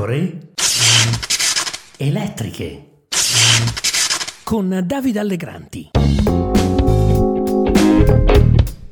pecore. Elettriche. Con Davide Allegranti.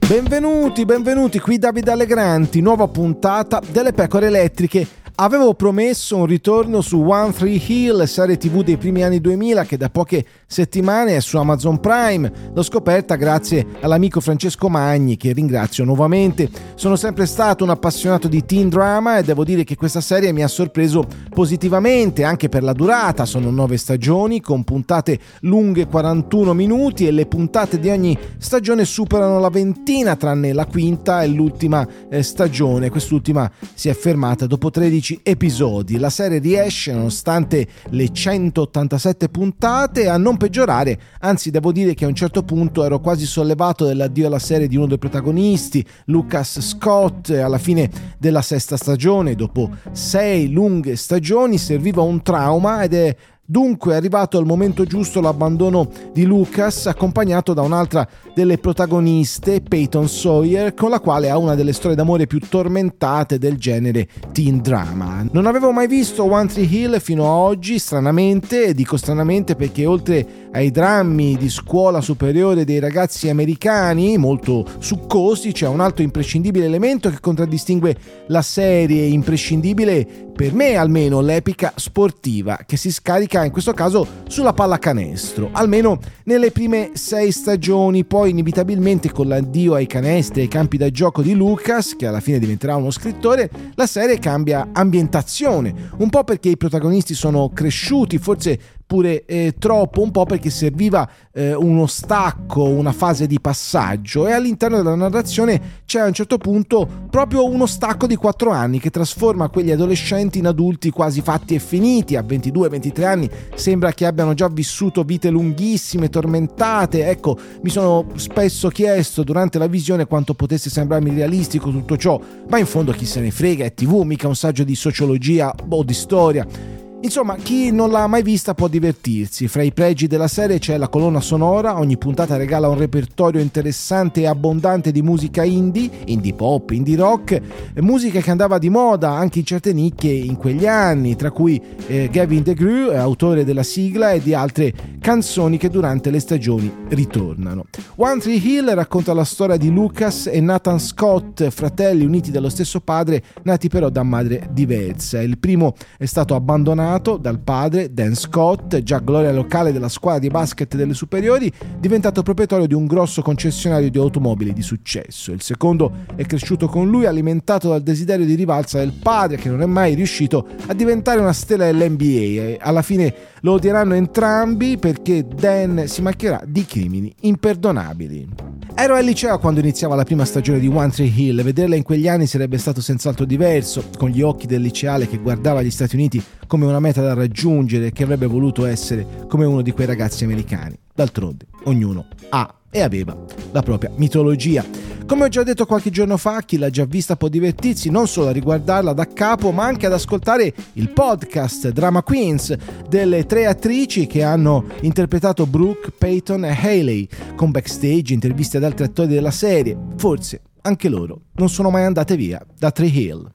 Benvenuti, benvenuti qui Davide Allegranti, nuova puntata delle pecore elettriche Avevo promesso un ritorno su One Three Hill, serie tv dei primi anni 2000 che da poche settimane è su Amazon Prime. L'ho scoperta grazie all'amico Francesco Magni che ringrazio nuovamente. Sono sempre stato un appassionato di teen drama e devo dire che questa serie mi ha sorpreso positivamente anche per la durata. Sono nove stagioni con puntate lunghe 41 minuti e le puntate di ogni stagione superano la ventina tranne la quinta e l'ultima eh, stagione. Quest'ultima si è fermata dopo 13 13 episodi. La serie riesce, nonostante le 187 puntate, a non peggiorare, anzi devo dire che a un certo punto ero quasi sollevato dell'addio alla serie di uno dei protagonisti, Lucas Scott, alla fine della sesta stagione, dopo sei lunghe stagioni, serviva un trauma ed è Dunque è arrivato il momento giusto l'abbandono di Lucas, accompagnato da un'altra delle protagoniste, Peyton Sawyer, con la quale ha una delle storie d'amore più tormentate del genere teen drama. Non avevo mai visto One Tree Hill fino a oggi, stranamente, e dico stranamente perché oltre ai drammi di scuola superiore dei ragazzi americani, molto succosi, c'è un altro imprescindibile elemento che contraddistingue la serie, imprescindibile per me almeno l'epica sportiva, che si scarica in questo caso sulla pallacanestro, almeno nelle prime sei stagioni, poi inevitabilmente con l'addio ai canestri e ai campi da gioco di Lucas, che alla fine diventerà uno scrittore, la serie cambia ambientazione, un po' perché i protagonisti sono cresciuti, forse pure eh, troppo, un po' perché serviva eh, uno stacco, una fase di passaggio. E all'interno della narrazione c'è a un certo punto proprio uno stacco di 4 anni che trasforma quegli adolescenti in adulti quasi fatti e finiti, a 22-23 anni sembra che abbiano già vissuto vite lunghissime, tormentate, ecco, mi sono spesso chiesto durante la visione quanto potesse sembrarmi realistico tutto ciò, ma in fondo chi se ne frega, è tv, mica un saggio di sociologia o di storia. Insomma, chi non l'ha mai vista può divertirsi. Fra i pregi della serie c'è la colonna sonora, ogni puntata regala un repertorio interessante e abbondante di musica indie, indie pop, indie rock, musica che andava di moda anche in certe nicchie in quegli anni, tra cui eh, Gavin DeGru, autore della sigla, e di altre canzoni che durante le stagioni ritornano. One Tree Hill racconta la storia di Lucas e Nathan Scott, fratelli uniti dallo stesso padre, nati però da madre diversa. Il primo è stato abbandonato allenato dal padre Dan Scott, già gloria locale della squadra di basket delle superiori, diventato proprietario di un grosso concessionario di automobili di successo. Il secondo è cresciuto con lui, alimentato dal desiderio di rivalsa del padre che non è mai riuscito a diventare una stella dell'NBA e alla fine lo odieranno entrambi perché Dan si macchierà di crimini imperdonabili. Ero al liceo quando iniziava la prima stagione di One Tree Hill vederla in quegli anni sarebbe stato senz'altro diverso, con gli occhi del liceale che guardava gli Stati Uniti come una meta da raggiungere e che avrebbe voluto essere come uno di quei ragazzi americani. D'altronde, ognuno ha e aveva la propria mitologia. Come ho già detto qualche giorno fa, chi l'ha già vista può divertirsi non solo a riguardarla da capo, ma anche ad ascoltare il podcast Drama Queens delle tre attrici che hanno interpretato Brooke, Peyton e Haley, con backstage, interviste ad altri attori della serie. Forse anche loro non sono mai andate via da Tree Hill.